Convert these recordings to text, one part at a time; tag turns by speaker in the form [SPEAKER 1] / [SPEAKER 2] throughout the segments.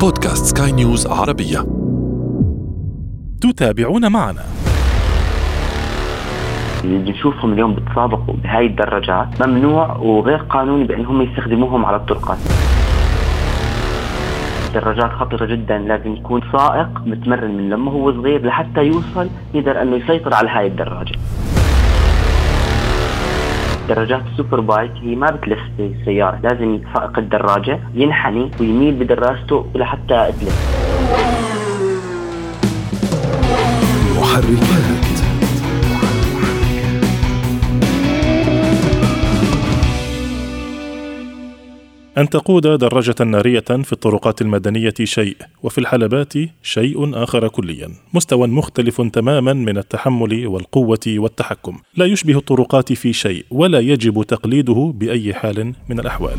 [SPEAKER 1] بودكاست سكاي نيوز عربية.
[SPEAKER 2] تتابعون معنا.
[SPEAKER 3] اللي بنشوفهم اليوم بتسابقوا بهاي الدراجات ممنوع وغير قانوني بأنهم يستخدموهم على الطرقات. دراجات خطرة جدا لازم يكون سائق متمرن من لما هو صغير لحتى يوصل يقدر أنه يسيطر على هاي الدراجة. دراجات ال superbike هي ما بتلف السيارة لازم سائق الدراجة ينحني ويميل بدراجته لحتى تلف.
[SPEAKER 1] محركات.
[SPEAKER 2] أن تقود دراجة نارية في الطرقات المدنية شيء وفي الحلبات شيء آخر كليا. مستوى مختلف تماما من التحمل والقوة والتحكم. لا يشبه الطرقات في شيء ولا يجب تقليده بأي حال من الأحوال.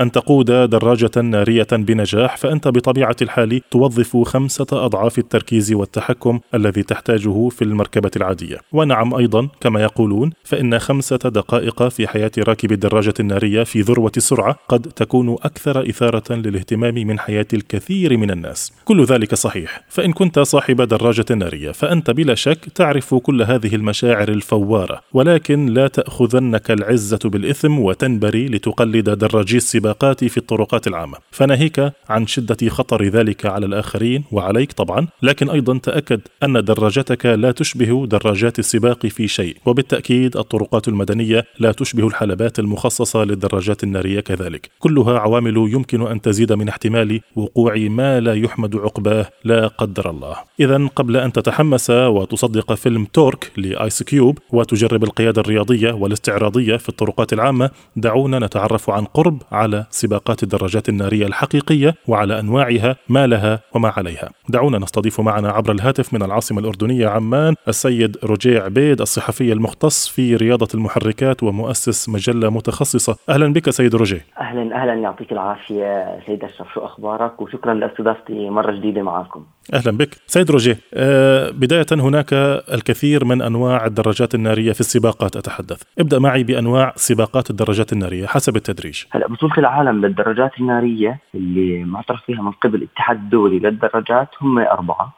[SPEAKER 2] أن تقود دراجة نارية بنجاح فأنت بطبيعة الحال توظف خمسة أضعاف التركيز والتحكم الذي تحتاجه في المركبة العادية. ونعم أيضا كما يقولون فإن خمسة دقائق في حياة راكب الدراجة النارية في ذروة السرعة قد تكون أكثر إثارة للاهتمام من حياة الكثير من الناس. كل ذلك صحيح، فإن كنت صاحب دراجة نارية فأنت بلا شك تعرف كل هذه المشاعر الفوارة، ولكن لا تأخذنك العزة بالإثم وتنبري لتقلد دراجي السباقات في الطرقات العامة، فناهيك عن شدة خطر ذلك على الآخرين وعليك طبعا، لكن أيضا تأكد أن دراجتك لا تشبه دراجات السباق في شيء، وبالتأكيد الطرقات المدنية لا تشبه الحلبات المخصصة للدراجات النارية كذلك، كلها عوامل يمكن أن تزيد من احتمال وقوع ما لا يحمد عقباه لا قدر الله. اذا قبل أن تتحمس وتصدق فيلم Torque لآيس كيوب وتجرب القيادة الرياضية والاستعراضية في الطرقات العامة، دعونا نتعرف عن قرب على سباقات الدراجات النارية الحقيقية وعلى أنواعها ما لها وما عليها. دعونا نستضيف معنا عبر الهاتف من العاصمة الأردنية عمان السيد روجيه عبيد الصحفي المختص في رياضة المحركات ومؤسس مجلة متخصصة. أهلا بك سيد روجيه.
[SPEAKER 3] أهلا أهلا يعطيك العافية سيد أشرف شو أخبارك وشكرا لاستضافتي مرة جديدة معكم.
[SPEAKER 2] أهلا بك سيد روجيه أه بداية هناك الكثير من أنواع الدراجات النارية في السباقات أتحدث ابدأ معي بأنواع سباقات الدراجات النارية حسب التدريج
[SPEAKER 3] هلا بطوله العالم للدراجات النارية اللي معترف فيها من قبل الاتحاد الدولي للدراجات هم أربعة.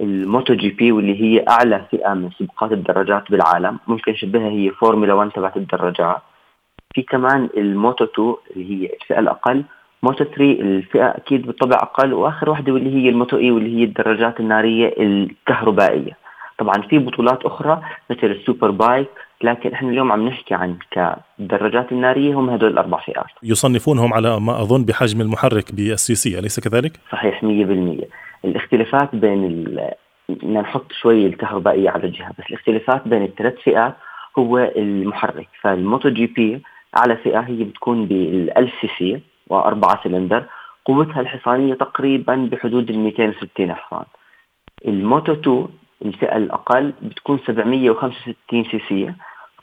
[SPEAKER 3] ال MotoGP واللي هي أعلى فئة من سباقات الدراجات بالعالم. ممكن نشبهها هي فورمولا 1 تبعت الدراجات في كمان ال Moto 2 اللي هي الفئة الأقل. Moto 3 الفئة أكيد بالطبع أقل. وآخر واحدة واللي هي ال MotoE واللي هي الدراجات النارية الكهربائية. طبعا في بطولات أخرى مثل ال superbike لكن إحنا اليوم عم نحكي عن كالدراجات النارية هم هدول الأربع فئات
[SPEAKER 2] يصنفونهم على ما أظن بحجم المحرك بالسي سي أليس كذلك؟
[SPEAKER 3] صحيح 100% الاختلافات بين. بدنا نحط شوي الكهربائية على جهه بس الاختلافات بين الثلاث فئات هو المحرك فال MotoGP أعلى فئة هي بتكون بال 1000 سي سي وأربعة سلندر قوتها الحصانية تقريبا بحدود ال 260 حصان ال Moto 2 الفئة الأقل بتكون 765 سي سي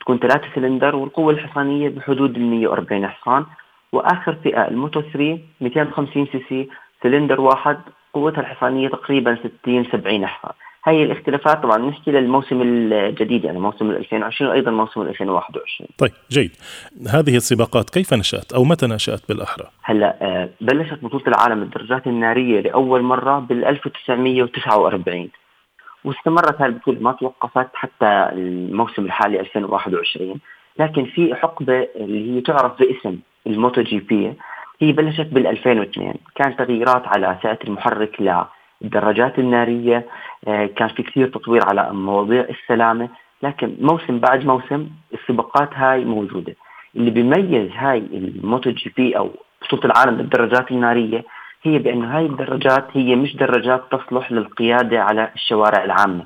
[SPEAKER 3] بتكون 3 سلندر والقوة الحصانية بحدود ال 140 حصان وآخر فئة ال Moto 3 250 cc سلندر واحد قوتها الحصانية تقريبا 60 70 حصان. هي الاختلافات طبعا نحكي للموسم الجديد يعني موسم 2020 وأيضا موسم 2021
[SPEAKER 2] طيب جيد. هذه السباقات كيف نشأت أو متى نشأت بالأحرى؟
[SPEAKER 3] هلأ آه، بلشت بطولة العالم للدراجات النارية لأول مرة بال 1949 واستمرت هذه البطولة ما توقفت حتى الموسم الحالي 2021 لكن في حقبة اللي هي تعرف باسم ال MotoGP هي بلشت بال 2002 كان تغييرات على فئه المحرك ل الدراجات النارية كان في كثير تطوير على مواضيع السلامة. لكن موسم بعد موسم السباقات هاي موجودة. اللي بيميز هاي ال MotoGP أو بطولة العالم للدراجات النارية هي بأنه هاي الدراجات هي مش دراجات تصلح للقيادة على الشوارع العامة.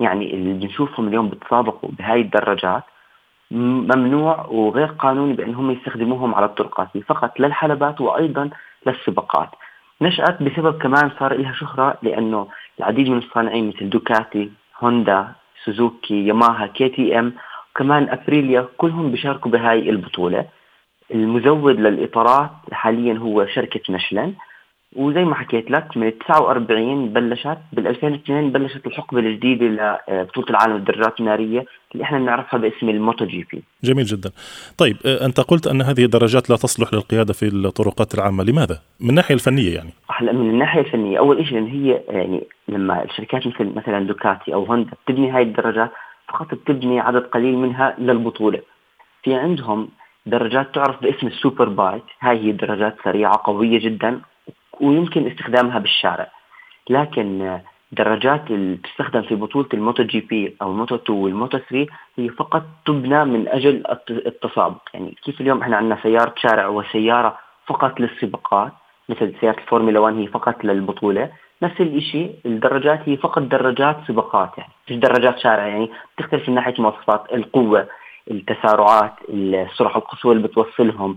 [SPEAKER 3] يعني اللي بنشوفهم اليوم بتسابقوا بهاي الدراجات ممنوع وغير قانوني بأنهم يستخدموهم على الطرقات. فقط للحلبات وأيضا للسباقات. نشأت بسبب كمان صار لها شهرة لأنه العديد من الصانعين مثل دوكاتي هوندا سوزوكي ياماها KTM وكمان أبريليا كلهم بيشاركوا بهاي البطولة. المزود للإطارات حاليا هو شركة مشلن وزي ما حكيت لك من 49 بلشت بال 2002 بلشت الحقبة الجديدة لبطولة العالم للدراجات النارية اللي إحنا بنعرفها باسم ال MotoGP.
[SPEAKER 2] جميل جدا. طيب آه، أنت قلت أن هذه الدراجات لا تصلح للقيادة في الطرقات العامة، لماذا؟ من الناحية الفنية يعني.
[SPEAKER 3] هلا من الناحية الفنية أول شيء لأن هي يعني لما الشركات مثل مثلا دوكاتي أو هوندا بتبني هاي الدراجات فقط بتبني عدد قليل منها للبطولة. في عندهم دراجات تعرف باسم ال super bike، هاي هي دراجات سريعة قوية جدا ويمكن استخدامها بالشارع. لكن دراجات اللي تستخدم في بطولة ال MotoGP أو ال Moto 2 وال Moto 3 هي فقط تبنى من أجل التسابق. يعني كيف اليوم إحنا عندنا سيارة شارع وسيارة فقط للسباقات مثل سيارة الفورمولا 1 هي فقط للبطولة نفس الشيء الدراجات هي فقط دراجات سباقات. يعني مش دراجات شارع؟ يعني تختلف من ناحية مواصفات القوة التسارعات السرعة القصوى اللي بتوصلهم آه،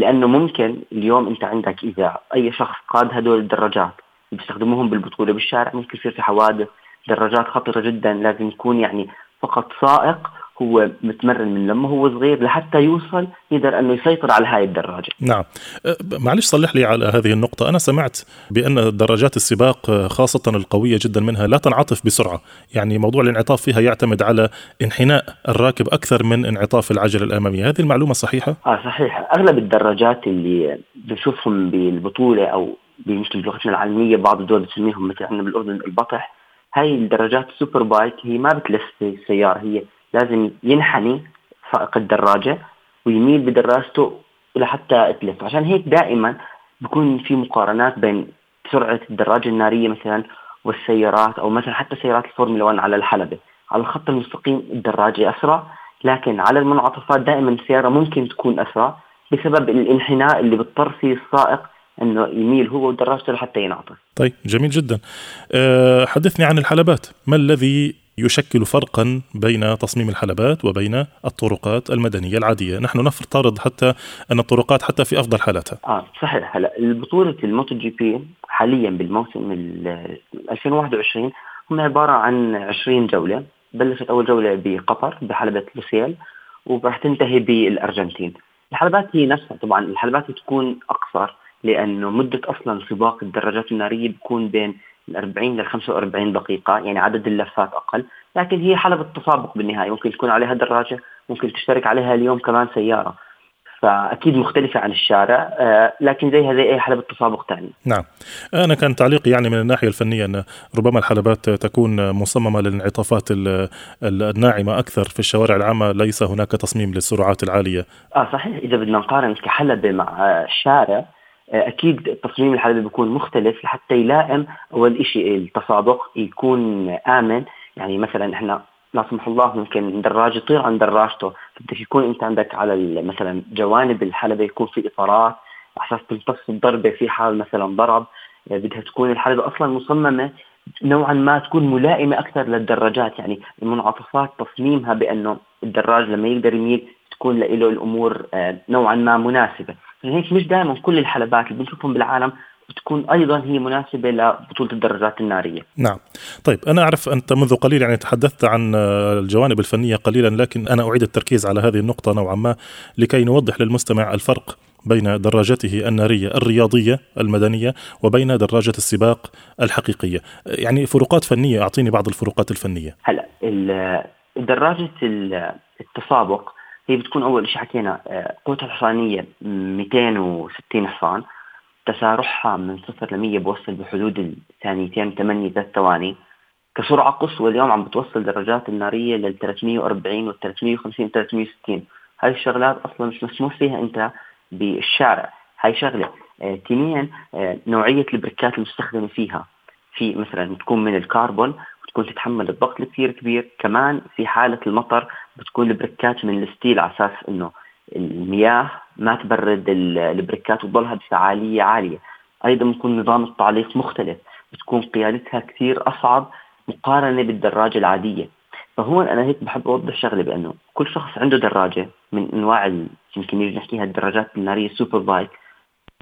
[SPEAKER 3] لأنه ممكن اليوم أنت عندك إذا أي شخص قاد هدول الدراجات بيستخدموهم بالبطولة بالشارع ممكن يصير في حوادث دراجات خطرة جدا لازم يكون يعني فقط سائق هو متمرن من لما هو صغير لحتى يوصل يقدر أنه يسيطر على هاي الدراجة.
[SPEAKER 2] نعم، أه، معلش صلح لي على هذه النقطة، أنا سمعت بأن دراجات السباق أه، خاصة القوية جدا منها لا تنعطف بسرعة، يعني موضوع الانعطاف فيها يعتمد على انحناء الراكب أكثر من انعطاف العجلة الأمامية، هذه المعلومة صحيحة؟
[SPEAKER 3] آه صحيح، أغلب الدراجات اللي بنشوفهم بالبطولة أو بمثل بلغتنا العالمية بعض الدول بتسميهم مثل عندنا بالأردن البطح، هاي الدراجات السوبر بايك هي ما بتلف السيارة هي لازم ينحني سائق الدراجة ويميل بدراجته لحتى تلف عشان هيك دائما بكون في مقارنات بين سرعة الدراجة النارية مثلا والسيارات أو مثلا حتى سيارات الفورمولا 1 على الحلبة على الخط المستقيم الدراجة أسرع لكن على المنعطفات دائما السيارة ممكن تكون أسرع بسبب الانحناء اللي بيضطر فيه السائق إنه يميل هو ودراجته لحتى ينعطف.
[SPEAKER 2] طيب جميل جدا. أه حدثني عن الحلبات، ما الذي يشكل فرقا بين تصميم الحلبات وبين الطرقات المدنية العادية، نحن نفترض حتى أن الطرقات حتى في أفضل حالاتها.
[SPEAKER 3] آه صحيح هلا البطوله الموتو جي بي حاليا بالموسم 2021 هم عبارة عن 20 جولة، بلشت أول جولة بقطر بحلبة لوسيل وراح تنتهي بالأرجنتين. الحلبات هي نفسها طبعا الحلبات تكون أقصر لأنه مدة أصلا سباق الدراجات النارية بيكون بين ال 40 لل 45 دقيقة يعني عدد اللفات أقل. لكن هي حلبة تسابق بالنهاية ممكن تكون عليها دراجة ممكن تشترك عليها اليوم كمان سيارة. فأكيد مختلفة عن الشارع آه، لكن زيها زي أي حلبة تسابق ثاني
[SPEAKER 2] نعم. أنا كان تعليقي يعني من الناحية الفنية أن ربما الحلبات تكون مصممة للانعطافات الناعمة أكثر في الشوارع العامة ليس هناك تصميم للسرعات العالية.
[SPEAKER 3] آه صحيح. إذا بدنا نقارن كحلبه مع الشارع أكيد تصميم الحلبة بيكون مختلف لحتى يلائم أول شيء التسابق يكون آمن. يعني مثلا إحنا لا سمح الله ممكن دراج يطير عن دراجته بدك يكون أنت عندك على مثلا جوانب الحلبة يكون في إطارات على أساس تمتص الضربة في حال مثلا ضرب يعني بدها تكون الحلبة أصلا مصممة. نوعا ما تكون ملائمة أكثر للدراجات. يعني المنعطفات تصميمها بأنه الدراج لما يقدر يميل تكون له الأمور آه، نوعا ما مناسبة. هيك مش دائما كل الحلبات اللي بنشوفهم بالعالم بتكون أيضا هي مناسبة لبطولة الدراجات النارية.
[SPEAKER 2] نعم. طيب أنا أعرف أنت منذ قليل يعني تحدثت عن الجوانب الفنية قليلا لكن أنا أعيد التركيز على هذه النقطة نوعا ما لكي نوضح للمستمع الفرق بين دراجته النارية الرياضية المدنية وبين دراجة السباق الحقيقية. يعني فروقات فنية أعطيني بعض الفروقات الفنية.
[SPEAKER 3] هلا دراجة التسابق هي بتكون أول شيء حكينا آه، قوتها الحصانية 260 حصان تسارعها من صفر ل 100 بوصل بحدود الثانيتين 8 3 ثواني. كسرعة قصوى اليوم عم بتوصل درجات النارية لل 340 وال 350 360 هاي الشغلات أصلا مش مسموح فيها أنت بالشارع. هاي شغلة آه تنين آه نوعية البريكات المستخدمة فيها. في مثلا تكون من الكربون بتكون تتحمل الضغط الكثير كبير. كمان في حالة المطر بتكون البريكات من ال steel على أساس إنه المياه ما تبرد البريكات وتضلها بفعالية عالية. أيضا بيكون نظام التعليق مختلف بتكون قيادتها كثير أصعب مقارنة بالدراجة العادية. فهون أنا هيك بحب أوضح شغلة بأنه كل شخص عنده دراجة من أنواع يمكن نيجي نحكيها الدراجات النارية ال super bike.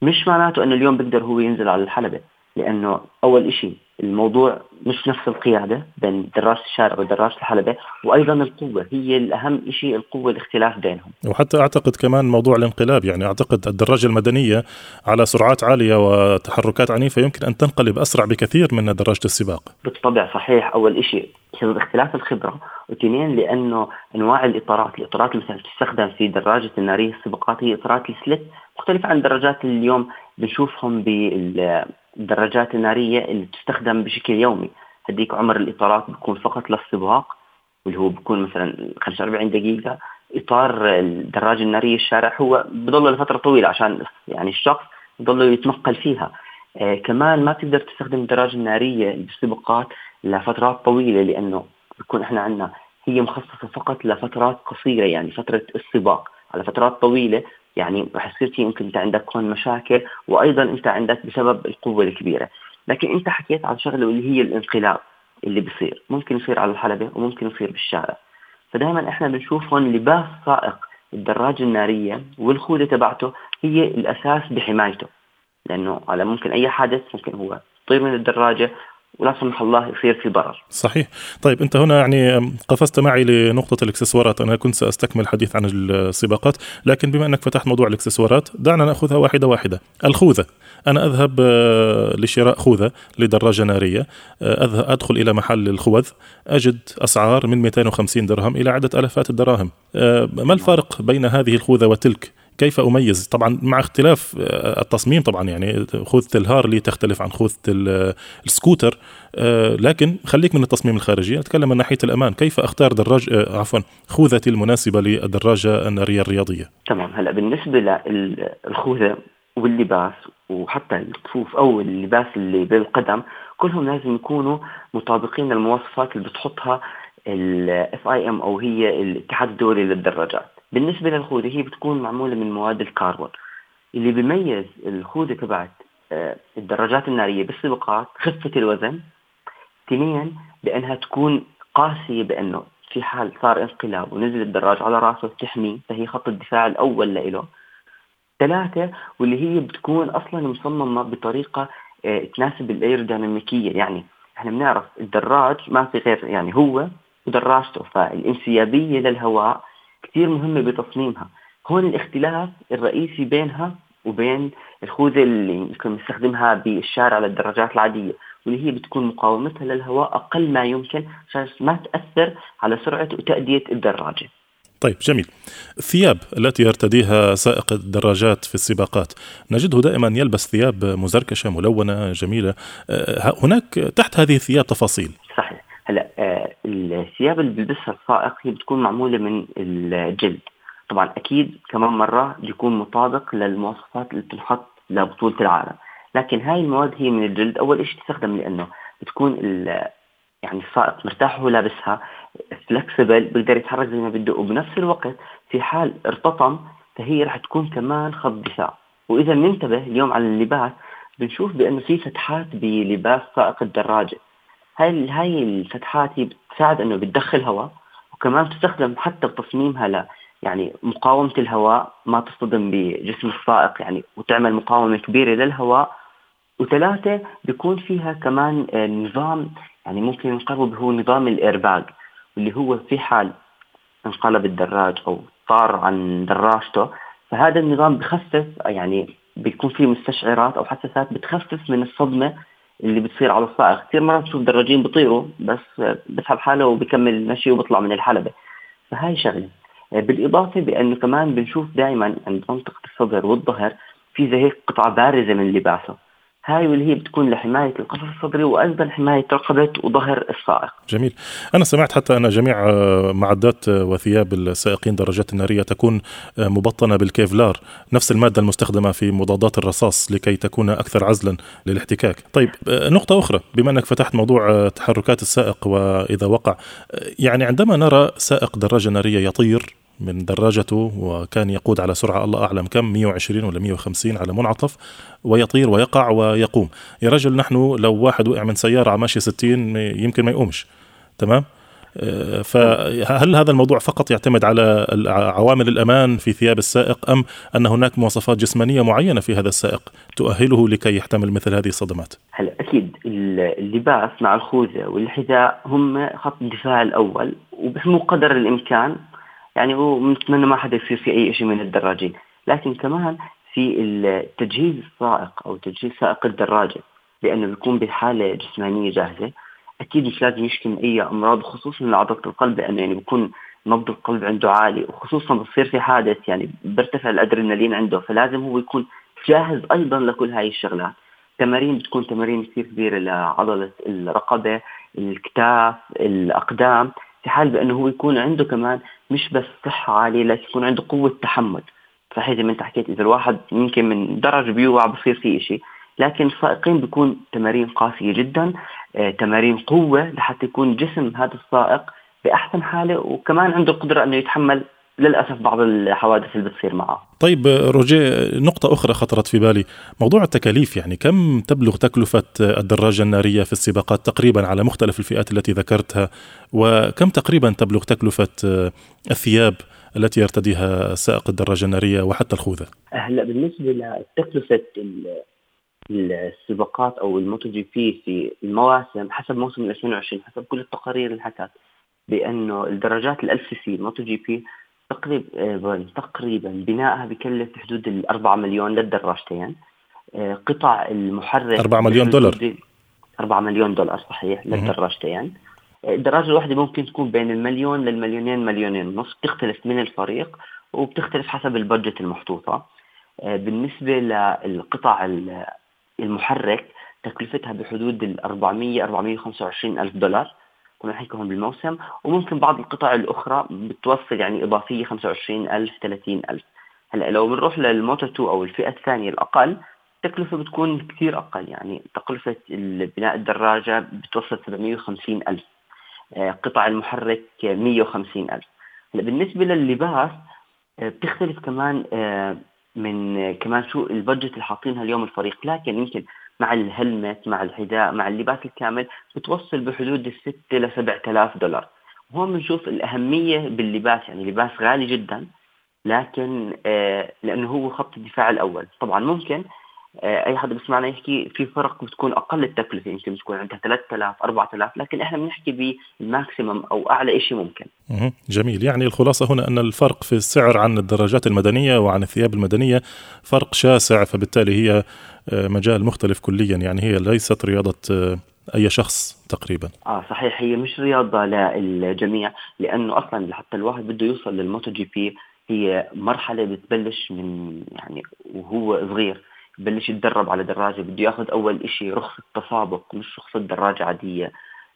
[SPEAKER 3] مش معناته أنه اليوم بيقدر هو ينزل على الحلبة لأنه أول شيء الموضوع مش نفس القيادة بين دراجه الشارع ودراجه الحلبة وأيضا القوة هي الأهم شيء القوة الاختلاف بينهم.
[SPEAKER 2] وحتى أعتقد كمان موضوع الانقلاب يعني أعتقد الدراجة المدنية على سرعات عالية وتحركات عنيفة يمكن أن تنقلب أسرع بكثير من دراجة السباق.
[SPEAKER 3] بالطبع صحيح. أول شيء بسبب اختلاف الخبرة واثنين لأنه أنواع الإطارات الإطارات اللي تستخدم في دراجة النارية السباقات هي إطارات السلت مختلفة عن دراجات اليوم بنشوفهم بال الدراجات النارية اللي بتستخدم بشكل يومي. هديك عمر الإطارات بيكون فقط للسباق واللي هو بيكون مثلا 45 دقيقة. إطار الدراجة النارية الشارع هو بضل لفترة طويلة عشان يعني الشخص يضل يتنقل فيها. آه كمان ما تقدر تستخدم الدراجة النارية بالسباقات لفترات طويلة لأنه بيكون إحنا عندنا هي مخصصة فقط لفترات قصيرة يعني فترة السباق على فترات طويلة يعني رح يصير في يمكن أنت عندك هون مشاكل وأيضا أنت عندك بسبب القوة الكبيرة. لكن أنت حكيت عن شغلة واللي هي الانقلاب اللي بصير ممكن يصير على الحلبة وممكن يصير بالشارع. فدائما إحنا بنشوف هون لباس سائق الدراجة النارية والخوذة تبعته هي الأساس بحمايته. لأنه على ممكن أي حادث ممكن هو يطير من الدراجة ولا سمح الله يصير في ضرر.
[SPEAKER 2] صحيح. طيب أنت هنا يعني قفزت معي لنقطة الاكسسوارات. أنا كنت سأستكمل الحديث عن السباقات لكن بما أنك فتحت موضوع الاكسسوارات دعنا نأخذها واحدة واحدة. الخوذة. أنا أذهب آه، لشراء خوذة لدراجة نارية. آه، أدخل إلى محل الخوذ. أجد أسعار من 250 درهم إلى عدة آلافات الدراهم. آه، ما الفرق بين هذه الخوذة وتلك؟ كيف أميز؟ طبعا مع اختلاف آه، التصميم طبعا يعني خوذة الهارلي تختلف عن خوذة السكوتر آه، لكن خليك من التصميم الخارجي. أتكلم من ناحية الأمان. كيف أختار دراج آه، عفوا خوذتي المناسبة للدراجة النارية الرياضية؟
[SPEAKER 3] تمام. هلا بالنسبة للخوذة واللباس وحتى الكفوف أو اللباس اللي بالقدم كلهم لازم يكونوا مطابقين للمواصفات اللي بتحطها ال FIM أو هي الاتحاد الدولي للدراجات. بالنسبة للخوذة هي بتكون معمولة من مواد الكربون. اللي بيميز الخوذة تبعت آه، الدراجات النارية بالسباقات خفة الوزن اثنين بأنها تكون قاسية بأنه في حال صار انقلاب ونزل الدراج على رأسه تحميه فهي خط الدفاع الأول لإله. ثلاثة واللي هي بتكون أصلا مصممة بطريقة آه، تناسب الأيروديناميكية. يعني إحنا بنعرف الدراج ما في غير يعني هو ودراجته فالانسيابية للهواء كثير مهمة بتصميمها. هون الاختلاف الرئيسي بينها وبين الخوذة اللي يمكن نستخدمها بالشارع للدراجات العادية واللي هي بتكون مقاومتها للهواء أقل ما يمكن عشان ما تأثر على سرعة وتأدية الدراجة.
[SPEAKER 2] طيب جميل. الثياب التي يرتديها سائق الدراجات في السباقات. نجده دائما يلبس ثياب مزركشة ملونة جميلة. أه، هناك تحت هذه الثياب تفاصيل.
[SPEAKER 3] صحيح. هلا آه الثياب اللي بيلبسها السائق هي بتكون معمولة من الجلد. طبعا أكيد كمان مرة بيكون مطابق للمواصفات اللي بتنحط لبطولة العالم. لكن هاي المواد هي من الجلد. أول شيء تستخدم لأنه بتكون يعني السائق مرتاح وهو لابسها فلكسبل بيقدر يتحرك زي ما بده. وبنفس الوقت في حال ارتطم فهي رح تكون كمان خط دفاع وإذا ننتبه اليوم على اللباس بنشوف بأنه في فتحات بلباس سائق الدراجة. هاي هاي الفتحات هي بتساعد إنه بتدخل هواء وكمان تستخدم حتى بتصميمها ل يعني مقاومة الهواء ما تصطدم بجسم السائق يعني وتعمل مقاومة كبيرة للهواء. وثلاثة بيكون فيها كمان نظام يعني ممكن نقرب هو نظام الإيرباج واللي هو في حال انقلب الدراج أو طار عن دراجته. فهذا النظام بخفف يعني بيكون فيه مستشعرات أو حساسات بتخفف من الصدمة اللي بتصير على السائق كثير مرات بشوف دراجين بيطيروا بس بسحب حاله وبكمل مشي وبطلع من الحلبة. فهاي شغلة. بالإضافة بأنه كمان بنشوف دائما عند منطقة الصدر والظهر في زي هيك قطعة بارزة من لباسه هاي واللي هي بتكون لحماية القفص الصدري وأيضا حماية رقبة وظهر السائق.
[SPEAKER 2] جميل. أنا سمعت حتى أن جميع آه، معدات آه، وثياب السائقين درجات النارية تكون آه، مبطنة بالكيفلار نفس المادة المستخدمة في مضادات الرصاص لكي تكون أكثر عزلا للاحتكاك. طيب نقطة أخرى بما أنك فتحت موضوع تحركات السائق وإذا وقع يعني عندما نرى سائق دراجة نارية يطير من دراجته وكان يقود على سرعة الله أعلم كم 120 ولا 150 على منعطف ويطير ويقع ويقوم. يا رجل نحن لو واحد وقع من سيارة ماشية 60 يمكن ما يقومش. تمام؟ آه، فهل هذا الموضوع فقط يعتمد على عوامل الأمان في ثياب السائق أم أن هناك مواصفات جسمانية معينة في هذا السائق تؤهله لكي يحتمل مثل هذه الصدمات؟
[SPEAKER 3] هلا أكيد. اللباس مع الخوذة والحذاء هم خط الدفاع الأول وبحموا قدر الإمكان يعني ونتمنى ما حدا يصير في أي شيء من الدراجين. لكن كمان في تجهيز السائق أو تجهيز سائق الدراجة لأنه بيكون بحالة جسمانية جاهزة أكيد مش لازم يشكي أي أمراض خصوصا لعضله القلب لأنه يعني بيكون نبض القلب عنده عالي وخصوصا بصير في حادث يعني بيرتفع الأدرينالين عنده فلازم هو يكون جاهز أيضا لكل هاي الشغلات. تمارين بتكون تمارين كثير كبيرة لعضلة الرقبة الكتاف الأقدام. في حال بأنه هو يكون عنده كمان مش بس صحة عالية لكن يكون عنده قوة تحمل. صحيح زي ما انت حكيت إذا الواحد يمكن من درج بيوعى بصير فيه شيء لكن السائقين بيكون تمارين قاسية جدا آه، تمارين قوة لحتى يكون جسم هذا السائق بأحسن حالة وكمان عنده القدرة أنه يتحمل للأسف بعض الحوادث اللي بتصير معه.
[SPEAKER 2] طيب روجي نقطة أخرى خطرت في بالي، موضوع التكاليف يعني كم تبلغ تكلفة الدراجة النارية في السباقات تقريبا على مختلف الفئات التي ذكرتها، وكم تقريبا تبلغ تكلفة الثياب التي يرتديها سائق الدراجة النارية وحتى الخوذة؟
[SPEAKER 3] هلا بالنسبة لتكلفة السباقات أو ال MotoGP في المواسم حسب موسم 2020 حسب كل التقارير اللي حكت بأنه الدراجات الألف cc ال MotoGP تقريبا تقريبا بنائها بكلف بحدود ال 4 مليون للدراجتين. آه، قطع المحرك
[SPEAKER 2] 4 مليون دولار.
[SPEAKER 3] 4 مليون دولار صحيح للدراجتين. آه، الدراجة الواحدة ممكن تكون بين المليون للمليونين مليونين ونص بتختلف من الفريق وبتختلف حسب البادجت المحطوطة. بالنسبة للقطع المحرك تكلفتها بحدود ال 400 425 ألف دولار. نحكيهم بالموسم وممكن بعض القطع الأخرى بتوصل يعني إضافية 25 ألف 30 ألف. هلأ لو بنروح للموتو 2 أو الفئة الثانية الأقل التكلفة بتكون كثير أقل يعني تكلفة بناء الدراجة بتوصل 750 ألف. آه، قطع المحرك 150 ألف. هلأ بالنسبة لللباس آه، بتختلف كمان آه، من كمان شو البادجت اللي حاطينها اليوم الفريق. لكن يمكن مع الهلمت مع الحذاء مع اللباس الكامل بتوصل بحدود الستة ل 7000 دولار. وهون بنشوف الأهمية باللباس يعني لباس غالي جدا لكن آه لأنه هو خط الدفاع الأول. طبعا ممكن أي حدا بيسمعنا يحكي في فرق بتكون أقل التكلفة يمكن بتكون عندها 3000 4000 لكن إحنا بنحكي بالماكسيمم أو أعلى شيء ممكن.
[SPEAKER 2] جميل. يعني الخلاصة هنا أن الفرق في السعر عن الدراجات المدنية وعن الثياب المدنية فرق شاسع فبالتالي هي آه، مجال مختلف كليا. يعني هي ليست رياضة آه، أي شخص تقريبا.
[SPEAKER 3] آه صحيح. هي مش رياضة للجميع لأنه أصلا حتى الواحد بده يوصل للموتو جي بي هي مرحلة بتبلش من يعني وهو صغير. بلش يتدرب على دراجة بده ياخذ أول إشي رخصة تسابق مش رخصة دراجة عادية.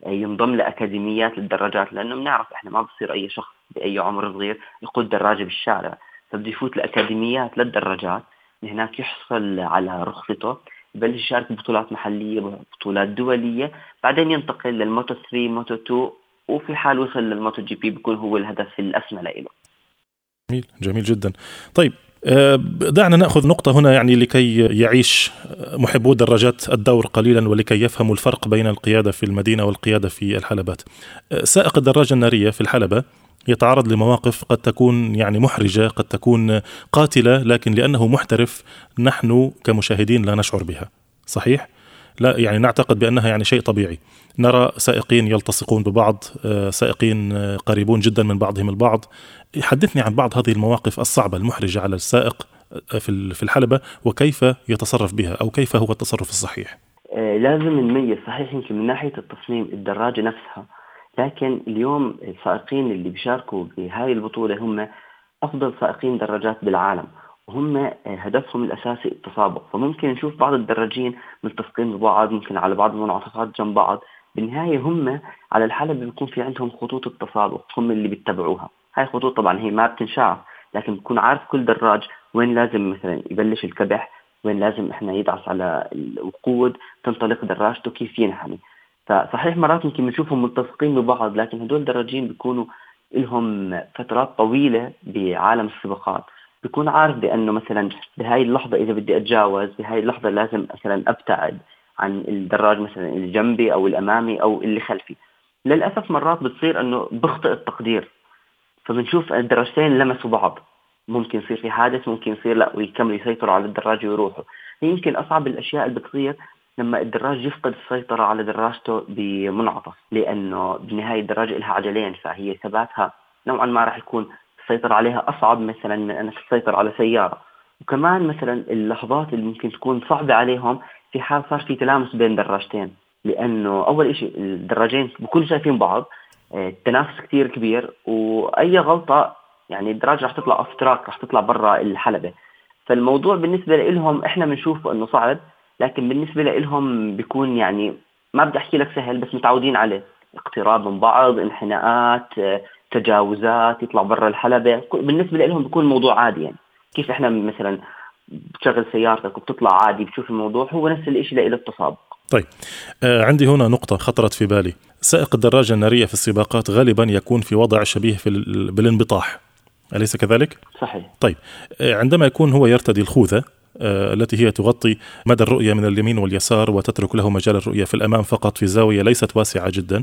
[SPEAKER 3] آه، ينضم لأكاديميات للدراجات لأنه بنعرف إحنا ما بصير أي شخص بأي عمر صغير يقود دراجة بالشارع. فبده يفوت لأكاديميات للدراجات من هناك يحصل على رخصته يبلش يشارك ببطولات محلية بطولات دولية بعدين ينتقل لل Moto 3 Moto 2 وفي حال وصل لل MotoGP بيكون هو الهدف الأسمى له
[SPEAKER 2] جميل جميل جدا. طيب دعنا نأخذ نقطة هنا يعني لكي يعيش محبو دراجات الدور قليلا ولكي يفهموا الفرق بين القيادة في المدينة والقيادة في الحلبات. آه، سائق الدراجة النارية في الحلبة يتعرض لمواقف قد تكون يعني محرجة، قد تكون قاتلة، لكن لأنه محترف نحن كمشاهدين لا نشعر بها. صحيح؟ لا يعني نعتقد بأنها يعني شيء طبيعي. نرى سائقين يلتصقون ببعض، آه، سائقين قريبون جدا من بعضهم البعض، حدثني عن بعض هذه المواقف الصعبة المحرجة على السائق آه، في الحلبة وكيف يتصرف بها أو كيف هو التصرف الصحيح؟
[SPEAKER 3] آه، لازم نميز صحيح يمكن من ناحية التصميم الدراجة نفسها لكن اليوم السائقين اللي بيشاركوا بهاي البطولة هم أفضل سائقين دراجات بالعالم وهم آه، هدفهم الأساسي التسابق. فممكن نشوف بعض الدراجين ملتصقين ببعض ممكن على بعض المنعطفات جنب بعض. بالنهاية هم على الحلبة بيكون في عندهم خطوط التسابق هم اللي بيتبعوها. هاي الخطوط طبعا هي ما بتنشاف لكن بكون عارف كل دراج وين لازم مثلا يبلش الكبح وين لازم إحنا يدعس على الوقود تنطلق دراجته كيف ينحني. فصحيح مرات يمكن بنشوفهم ملتصقين ببعض لكن هدول الدراجين بيكونوا لهم فترات طويلة بعالم السباقات. بيكون عارف بأنه مثلا بهاي اللحظة إذا بدي أتجاوز بهاي اللحظة لازم مثلا أبتعد. عن الدراج مثلا اللي جنبي أو الأمامي أو اللي خلفي. للأسف مرات بتصير إنه بخطئ التقدير فبنشوف الدراجتين لمسوا بعض. ممكن يصير في حادث ممكن يصير لا ويكملوا يسيطروا على الدراجه ويروحوا. يمكن أصعب الأشياء اللي بتصير لما الدراج يفقد السيطرة على دراجته بمنعطف لأنه بالنهاية الدراجة لها عجلين فهي ثباتها نوعا ما راح يكون السيطرة عليها أصعب مثلا من أنك تسيطر على سيارة. وكمان مثلا اللحظات اللي ممكن تكون صعبة عليهم في حال صار في تلامس بين دراجتين لأنه أول شيء الدراجين بكونوا شايفين بعض آه، التنافس كثير كبير وأي غلطة يعني الدراجة رح تطلع off track رح تطلع برا الحلبة. فالموضوع بالنسبة لهم إحنا بنشوفه إنه صعب لكن بالنسبة لهم بيكون يعني ما بدي أحكي لك سهل بس متعودين عليه. اقتراب من بعض انحناءات آه، تجاوزات يطلع برا الحلبة بالنسبة لهم بيكون الموضوع عادي يعني. كيف إحنا مثلا بتشغل سيارتك وبتطلع عادي بتشوف الموضوع هو نفس الشيء لإله التسابق.
[SPEAKER 2] طيب. آه عندي هنا نقطة خطرت في بالي. سائق الدراجة النارية في السباقات غالبا يكون في وضع شبيه في بالانبطاح. أليس كذلك؟
[SPEAKER 3] صحيح.
[SPEAKER 2] طيب. آه عندما يكون هو يرتدي الخوذة التي هي تغطي مدى الرؤية من اليمين واليسار وتترك له مجال الرؤية في الأمام فقط في زاوية ليست واسعة جدا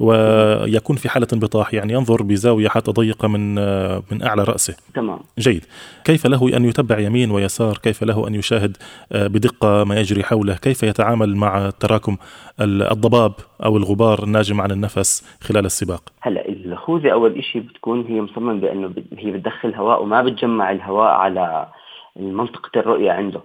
[SPEAKER 2] ويكون في حالة انبطاح يعني ينظر بزاوية حتى ضيقة من آه، من أعلى رأسه.
[SPEAKER 3] تمام.
[SPEAKER 2] جيد. كيف له أن يتبع يمين ويسار؟ كيف له أن يشاهد آه، بدقة ما يجري حوله؟ كيف يتعامل مع تراكم الضباب أو الغبار الناجم عن النفس خلال السباق؟
[SPEAKER 3] هلا الخوذة أول شيء بتكون هي مصمم بأنه هي بتدخل هواء وما بتجمع الهواء على منطقة الرؤية عنده.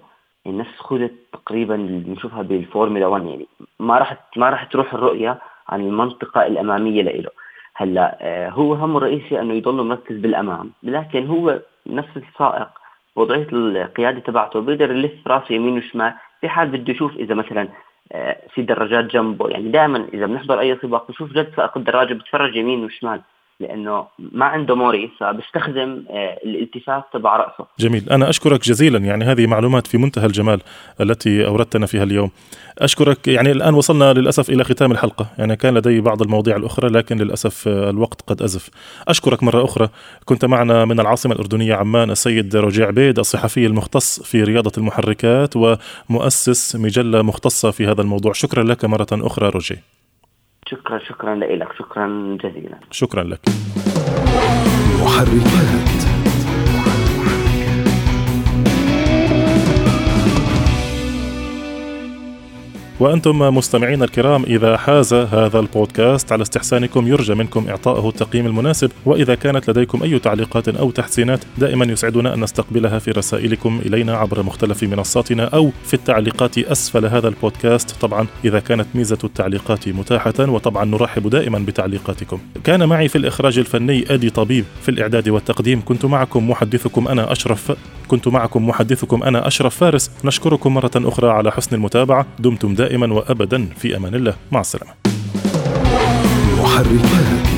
[SPEAKER 3] نفس خوذة تقريبا اللي بنشوفها بالفورمولا 1 يعني ما راح ما راح تروح الرؤية عن المنطقة الأمامية لإله. هلأ آه، هو همه الرئيسي إنه يضل مركز بالأمام لكن هو نفس السائق وضعية القيادة تبعته بيقدر يلف راسه يمين وشمال في حال بده يشوف إذا مثلا آه، في دراجات جنبه. يعني دائما إذا بنحضر أي سباق بشوف جد سائق الدراجه بتفرج يمين وشمال. لأنه ما عنده موري فبيستخدم آه، الالتفات تبع رأسه.
[SPEAKER 2] جميل، أنا أشكرك جزيلا يعني هذه معلومات في منتهى الجمال التي أوردتنا فيها اليوم. أشكرك يعني الآن وصلنا للأسف إلى ختام الحلقة، يعني كان لدي بعض المواضيع الأخرى لكن للأسف آه، الوقت قد أزف. أشكرك مرة أخرى، كنت معنا من العاصمة الأردنية عمان السيد رجيع عبيد الصحفي المختص في رياضة المحركات ومؤسس مجلة مختصة في هذا الموضوع، شكرا لك مرة أخرى رجي.
[SPEAKER 3] شكرا شكرا لك شكرا جزيلا.
[SPEAKER 2] شكرا لك.
[SPEAKER 1] محركات.
[SPEAKER 2] وأنتم مستمعين الكرام إذا حاز هذا البودكاست على استحسانكم يرجى منكم إعطائه التقييم المناسب وإذا كانت لديكم أي تعليقات أو تحسينات دائما يسعدنا أن نستقبلها في رسائلكم إلينا عبر مختلف منصاتنا أو في التعليقات أسفل هذا البودكاست. طبعا إذا كانت ميزة التعليقات متاحة وطبعا نرحب دائما بتعليقاتكم. كان معي في الإخراج الفني أدي طبيب في الإعداد والتقديم كنت معكم محدثكم أنا أشرف كنت معكم محدثكم أنا أشرف فارس. نشكركم مرة أخرى على حسن المتابعة. دمتم دائما. وأبدا في أمان الله. مع السلامة.
[SPEAKER 1] محركات.